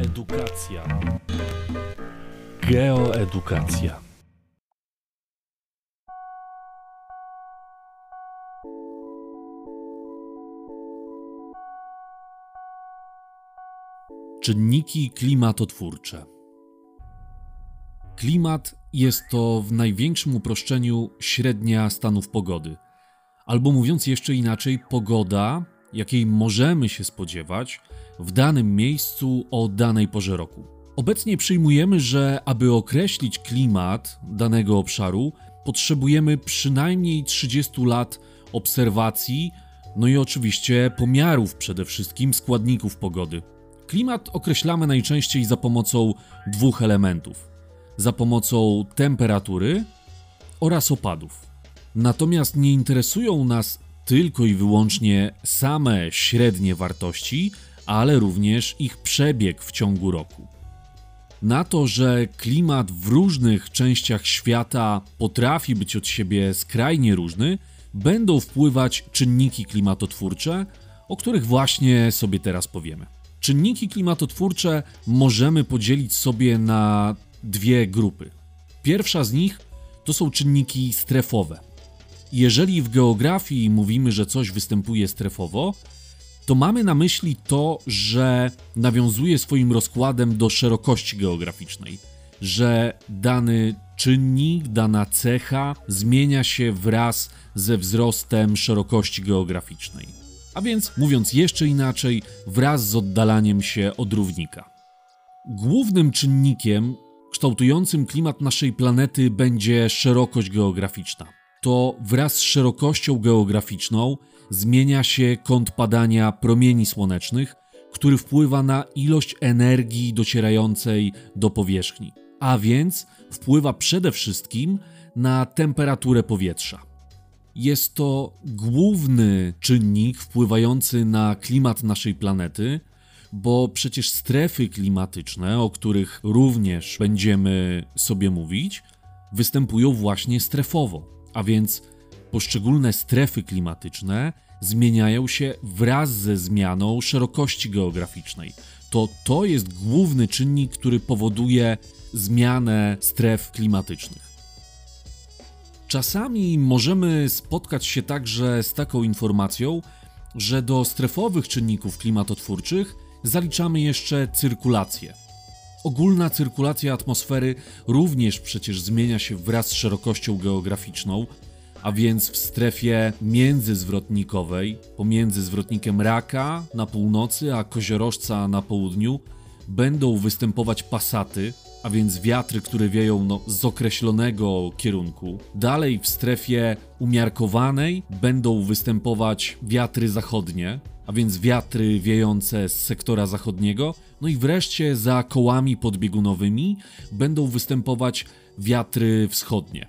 Edukacja. Geoedukacja. Czynniki klimatotwórcze. Klimat jest to w największym uproszczeniu średnia stanów pogody. Albo mówiąc jeszcze inaczej, pogoda, jakiej możemy się spodziewać w danym miejscu o danej porze roku. Obecnie przyjmujemy, że aby określić klimat danego obszaru, potrzebujemy przynajmniej 30 lat obserwacji, no i oczywiście pomiarów przede wszystkim składników pogody. Klimat określamy najczęściej za pomocą dwóch elementów: za pomocą temperatury oraz opadów. Natomiast nie interesują nas tylko i wyłącznie same średnie wartości, ale również ich przebieg w ciągu roku. Na to, że klimat w różnych częściach świata potrafi być od siebie skrajnie różny, będą wpływać czynniki klimatotwórcze, o których właśnie sobie teraz powiemy. Czynniki klimatotwórcze możemy podzielić sobie na dwie grupy. Pierwsza z nich to są czynniki strefowe. Jeżeli w geografii mówimy, że coś występuje strefowo, to mamy na myśli to, że nawiązuje swoim rozkładem do szerokości geograficznej, że dany czynnik, dana cecha zmienia się wraz ze wzrostem szerokości geograficznej. A więc, mówiąc jeszcze inaczej, wraz z oddalaniem się od równika. Głównym czynnikiem kształtującym klimat naszej planety będzie szerokość geograficzna. To wraz z szerokością geograficzną zmienia się kąt padania promieni słonecznych, który wpływa na ilość energii docierającej do powierzchni, a więc wpływa przede wszystkim na temperaturę powietrza. Jest to główny czynnik wpływający na klimat naszej planety, bo przecież strefy klimatyczne, o których również będziemy sobie mówić, występują właśnie strefowo, a więc poszczególne strefy klimatyczne zmieniają się wraz ze zmianą szerokości geograficznej. To to jest główny czynnik, który powoduje zmianę stref klimatycznych. Czasami możemy spotkać się także z taką informacją, że do strefowych czynników klimatotwórczych zaliczamy jeszcze cyrkulację. Ogólna cyrkulacja atmosfery również przecież zmienia się wraz z szerokością geograficzną, a więc w strefie międzyzwrotnikowej, pomiędzy zwrotnikiem Raka na północy a Koziorożca na południu, będą występować pasaty, a więc wiatry, które wieją no, z określonego kierunku. Dalej w strefie umiarkowanej będą występować wiatry zachodnie, a więc wiatry wiejące z sektora zachodniego. No i wreszcie za kołami podbiegunowymi będą występować wiatry wschodnie.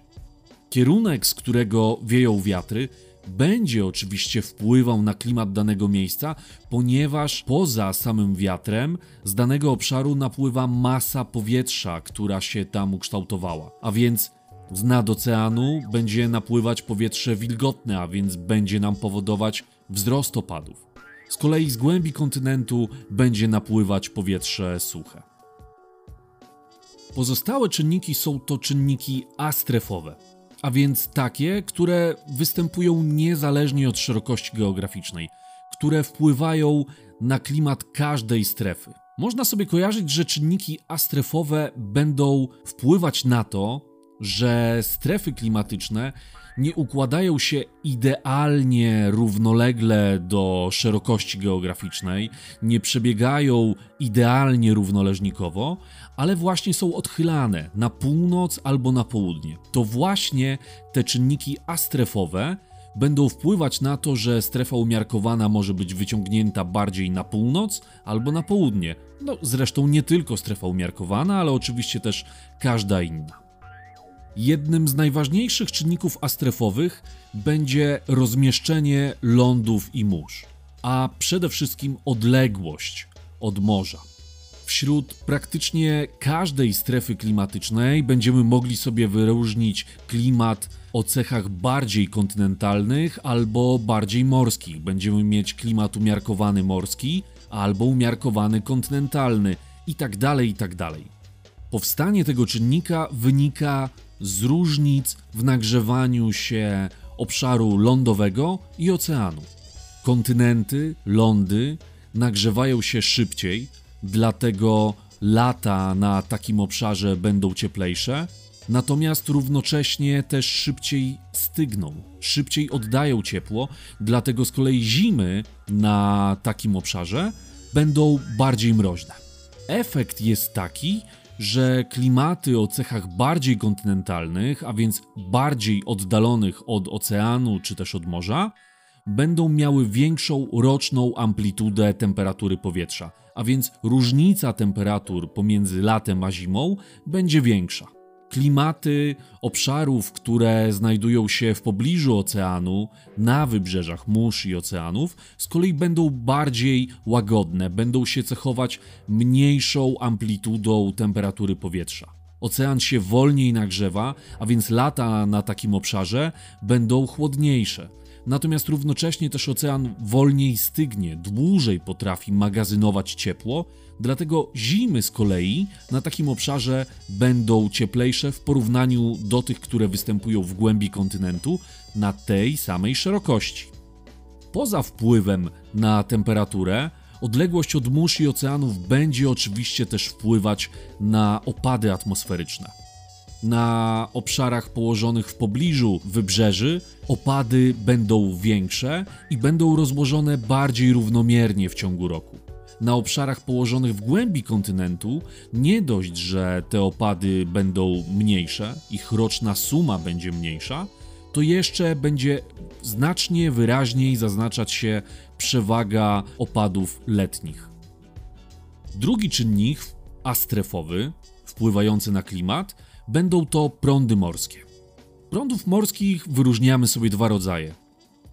Kierunek, z którego wieją wiatry, będzie oczywiście wpływał na klimat danego miejsca, ponieważ poza samym wiatrem z danego obszaru napływa masa powietrza, która się tam ukształtowała. A więc z nad oceanu będzie napływać powietrze wilgotne, a więc będzie nam powodować wzrost opadów. Z kolei z głębi kontynentu będzie napływać powietrze suche. Pozostałe czynniki są to czynniki astrefowe a więc takie, które występują niezależnie od szerokości geograficznej, które wpływają na klimat każdej strefy. Można sobie kojarzyć, że czynniki astrefowe będą wpływać na to, że strefy klimatyczne nie układają się idealnie równolegle do szerokości geograficznej, nie przebiegają idealnie równoleżnikowo, ale właśnie są odchylane na północ albo na południe. To właśnie te czynniki astrefowe będą wpływać na to, że strefa umiarkowana może być wyciągnięta bardziej na północ albo na południe. No, zresztą nie tylko strefa umiarkowana, ale oczywiście też każda inna. Jednym z najważniejszych czynników astrefowych będzie rozmieszczenie lądów i mórz, a przede wszystkim odległość od morza. Wśród praktycznie każdej strefy klimatycznej będziemy mogli sobie wyróżnić klimat o cechach bardziej kontynentalnych albo bardziej morskich. Będziemy mieć klimat umiarkowany morski albo umiarkowany kontynentalny itd., tak itd. Tak Powstanie tego czynnika wynika z różnic w nagrzewaniu się obszaru lądowego i oceanu. Kontynenty, lądy nagrzewają się szybciej, dlatego lata na takim obszarze będą cieplejsze, natomiast równocześnie też szybciej stygną, szybciej oddają ciepło, dlatego z kolei zimy na takim obszarze będą bardziej mroźne. Efekt jest taki, że klimaty o cechach bardziej kontynentalnych, a więc bardziej oddalonych od oceanu czy też od morza, będą miały większą roczną amplitudę temperatury powietrza, a więc różnica temperatur pomiędzy latem a zimą będzie większa. Klimaty obszarów, które znajdują się w pobliżu oceanu, na wybrzeżach mórz i oceanów, z kolei będą bardziej łagodne, będą się cechować mniejszą amplitudą temperatury powietrza. Ocean się wolniej nagrzewa, a więc lata na takim obszarze będą chłodniejsze. Natomiast równocześnie też ocean wolniej stygnie, dłużej potrafi magazynować ciepło, dlatego zimy z kolei na takim obszarze będą cieplejsze w porównaniu do tych, które występują w głębi kontynentu na tej samej szerokości. Poza wpływem na temperaturę, odległość od mórz i oceanów będzie oczywiście też wpływać na opady atmosferyczne na obszarach położonych w pobliżu wybrzeży opady będą większe i będą rozłożone bardziej równomiernie w ciągu roku. Na obszarach położonych w głębi kontynentu nie dość, że te opady będą mniejsze, ich roczna suma będzie mniejsza, to jeszcze będzie znacznie wyraźniej zaznaczać się przewaga opadów letnich. Drugi czynnik astrefowy, wpływający na klimat, Będą to prądy morskie. Prądów morskich wyróżniamy sobie dwa rodzaje.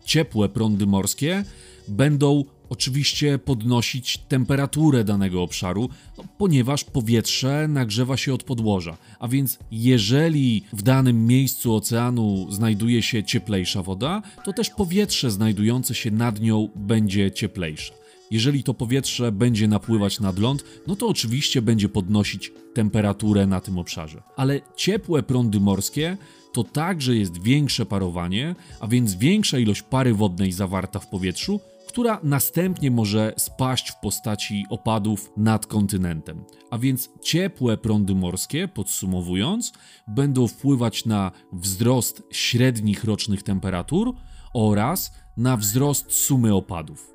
Ciepłe prądy morskie będą oczywiście podnosić temperaturę danego obszaru, no, ponieważ powietrze nagrzewa się od podłoża. A więc jeżeli w danym miejscu oceanu znajduje się cieplejsza woda, to też powietrze znajdujące się nad nią będzie cieplejsze. Jeżeli to powietrze będzie napływać nad ląd, no to oczywiście będzie podnosić temperaturę na tym obszarze. Ale ciepłe prądy morskie to także jest większe parowanie, a więc większa ilość pary wodnej zawarta w powietrzu, która następnie może spaść w postaci opadów nad kontynentem. A więc ciepłe prądy morskie, podsumowując, będą wpływać na wzrost średnich rocznych temperatur oraz na wzrost sumy opadów.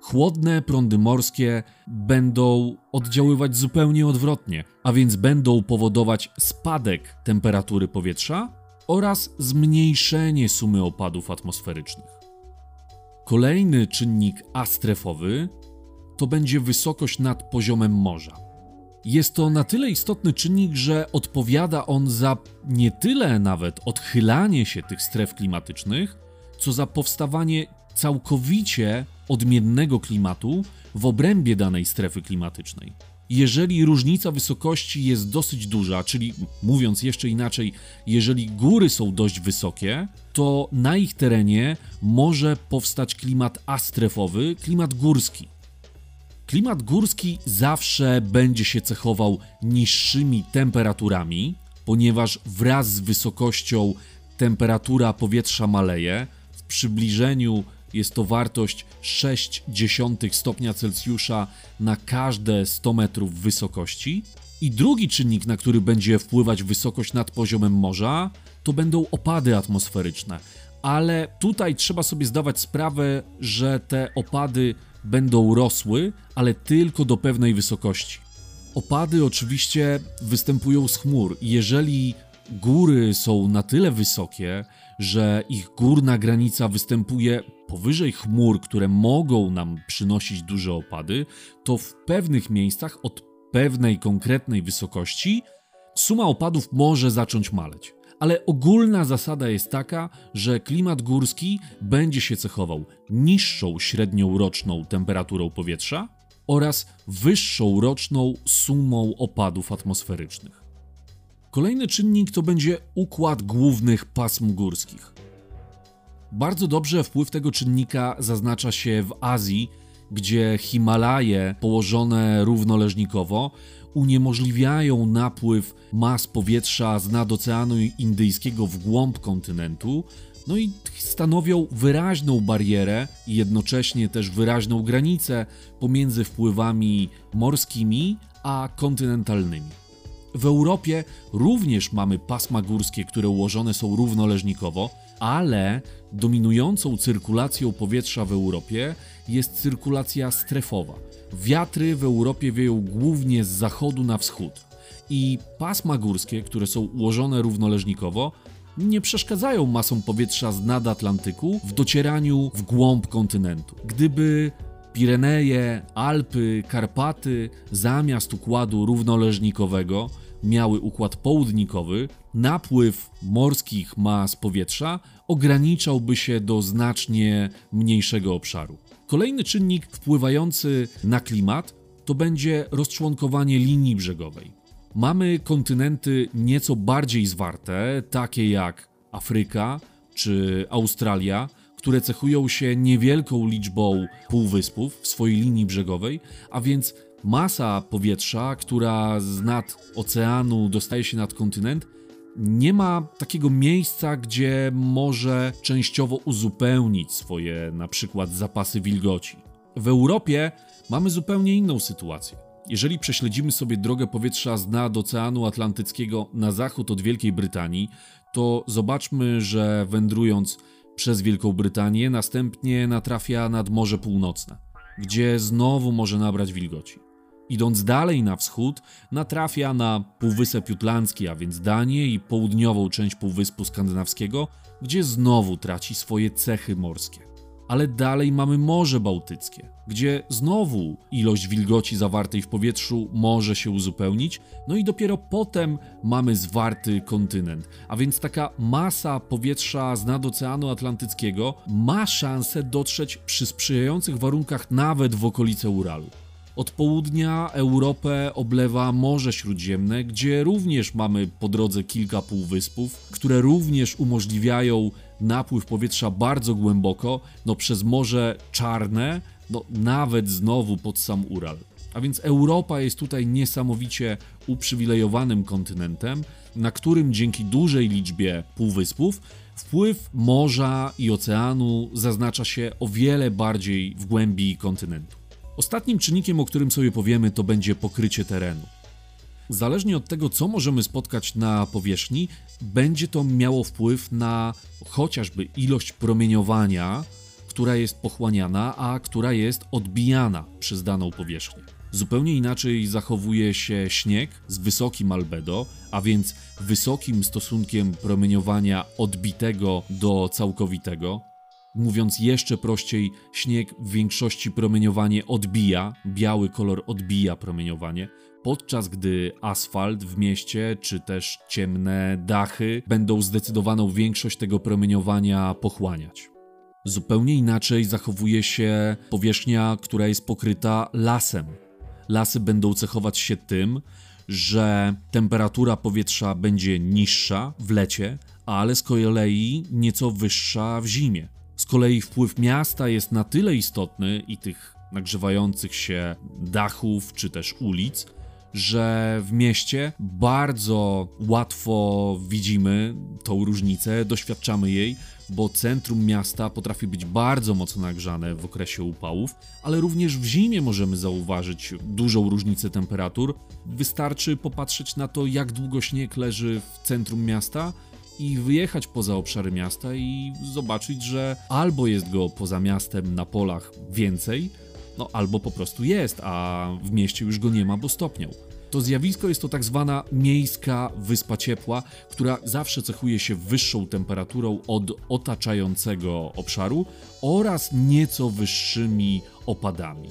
Chłodne prądy morskie będą oddziaływać zupełnie odwrotnie, a więc będą powodować spadek temperatury powietrza oraz zmniejszenie sumy opadów atmosferycznych. Kolejny czynnik astrefowy to będzie wysokość nad poziomem morza. Jest to na tyle istotny czynnik, że odpowiada on za nie tyle nawet odchylanie się tych stref klimatycznych, co za powstawanie całkowicie odmiennego klimatu w obrębie danej strefy klimatycznej. Jeżeli różnica wysokości jest dosyć duża, czyli mówiąc jeszcze inaczej, jeżeli góry są dość wysokie, to na ich terenie może powstać klimat astrefowy, klimat górski. Klimat górski zawsze będzie się cechował niższymi temperaturami, ponieważ wraz z wysokością temperatura powietrza maleje. W przybliżeniu jest to wartość 0,6 stopnia Celsjusza na każde 100 metrów wysokości. I drugi czynnik, na który będzie wpływać wysokość nad poziomem morza, to będą opady atmosferyczne. Ale tutaj trzeba sobie zdawać sprawę, że te opady będą rosły, ale tylko do pewnej wysokości. Opady oczywiście występują z chmur. Jeżeli góry są na tyle wysokie, że ich górna granica występuje powyżej chmur, które mogą nam przynosić duże opady, to w pewnych miejscach od pewnej konkretnej wysokości suma opadów może zacząć maleć. Ale ogólna zasada jest taka, że klimat górski będzie się cechował niższą średnią roczną temperaturą powietrza oraz wyższą roczną sumą opadów atmosferycznych. Kolejny czynnik to będzie układ głównych pasm górskich. Bardzo dobrze wpływ tego czynnika zaznacza się w Azji, gdzie Himalaje położone równoleżnikowo uniemożliwiają napływ mas powietrza z nad Oceanu Indyjskiego w głąb kontynentu, no i stanowią wyraźną barierę i jednocześnie też wyraźną granicę pomiędzy wpływami morskimi a kontynentalnymi. W Europie również mamy pasma górskie, które ułożone są równoleżnikowo, ale dominującą cyrkulacją powietrza w Europie jest cyrkulacja strefowa. Wiatry w Europie wieją głównie z zachodu na wschód i pasma górskie, które są ułożone równoleżnikowo, nie przeszkadzają masom powietrza z nad Atlantyku w docieraniu w głąb kontynentu. Gdyby Pireneje, Alpy, Karpaty zamiast układu równoleżnikowego miały układ południkowy, napływ morskich mas powietrza ograniczałby się do znacznie mniejszego obszaru. Kolejny czynnik wpływający na klimat to będzie rozczłonkowanie linii brzegowej. Mamy kontynenty nieco bardziej zwarte, takie jak Afryka czy Australia, które cechują się niewielką liczbą półwyspów w swojej linii brzegowej, a więc masa powietrza, która z nad oceanu dostaje się nad kontynent, nie ma takiego miejsca, gdzie może częściowo uzupełnić swoje na przykład zapasy wilgoci. W Europie mamy zupełnie inną sytuację. Jeżeli prześledzimy sobie drogę powietrza z nad Oceanu Atlantyckiego na zachód od Wielkiej Brytanii, to zobaczmy, że wędrując przez Wielką Brytanię, następnie natrafia nad Morze Północne, gdzie znowu może nabrać wilgoci. Idąc dalej na wschód, natrafia na Półwysep Jutlandzki, a więc Danię i południową część Półwyspu Skandynawskiego, gdzie znowu traci swoje cechy morskie. Ale dalej mamy Morze Bałtyckie, gdzie znowu ilość wilgoci zawartej w powietrzu może się uzupełnić, no i dopiero potem mamy zwarty kontynent. A więc taka masa powietrza z nad Oceanu Atlantyckiego ma szansę dotrzeć przy sprzyjających warunkach nawet w okolice Uralu. Od południa Europę oblewa Morze Śródziemne, gdzie również mamy po drodze kilka półwyspów, które również umożliwiają napływ powietrza bardzo głęboko, no przez Morze Czarne, no nawet znowu pod sam Ural. A więc Europa jest tutaj niesamowicie uprzywilejowanym kontynentem, na którym dzięki dużej liczbie półwyspów wpływ morza i oceanu zaznacza się o wiele bardziej w głębi kontynentu. Ostatnim czynnikiem, o którym sobie powiemy, to będzie pokrycie terenu. Zależnie od tego, co możemy spotkać na powierzchni, będzie to miało wpływ na chociażby ilość promieniowania, która jest pochłaniana, a która jest odbijana przez daną powierzchnię. Zupełnie inaczej zachowuje się śnieg z wysokim albedo, a więc wysokim stosunkiem promieniowania odbitego do całkowitego. Mówiąc jeszcze prościej, śnieg w większości promieniowanie odbija, biały kolor odbija promieniowanie, podczas gdy asfalt w mieście czy też ciemne dachy będą zdecydowaną większość tego promieniowania pochłaniać. Zupełnie inaczej zachowuje się powierzchnia, która jest pokryta lasem. Lasy będą cechować się tym, że temperatura powietrza będzie niższa w lecie, ale z kolei nieco wyższa w zimie. Z kolei wpływ miasta jest na tyle istotny i tych nagrzewających się dachów czy też ulic, że w mieście bardzo łatwo widzimy tą różnicę, doświadczamy jej, bo centrum miasta potrafi być bardzo mocno nagrzane w okresie upałów, ale również w zimie możemy zauważyć dużą różnicę temperatur. Wystarczy popatrzeć na to, jak długo śnieg leży w centrum miasta i wyjechać poza obszary miasta i zobaczyć, że albo jest go poza miastem na polach więcej, no albo po prostu jest, a w mieście już go nie ma, bo stopniał. To zjawisko jest to tak zwana miejska wyspa ciepła, która zawsze cechuje się wyższą temperaturą od otaczającego obszaru oraz nieco wyższymi opadami.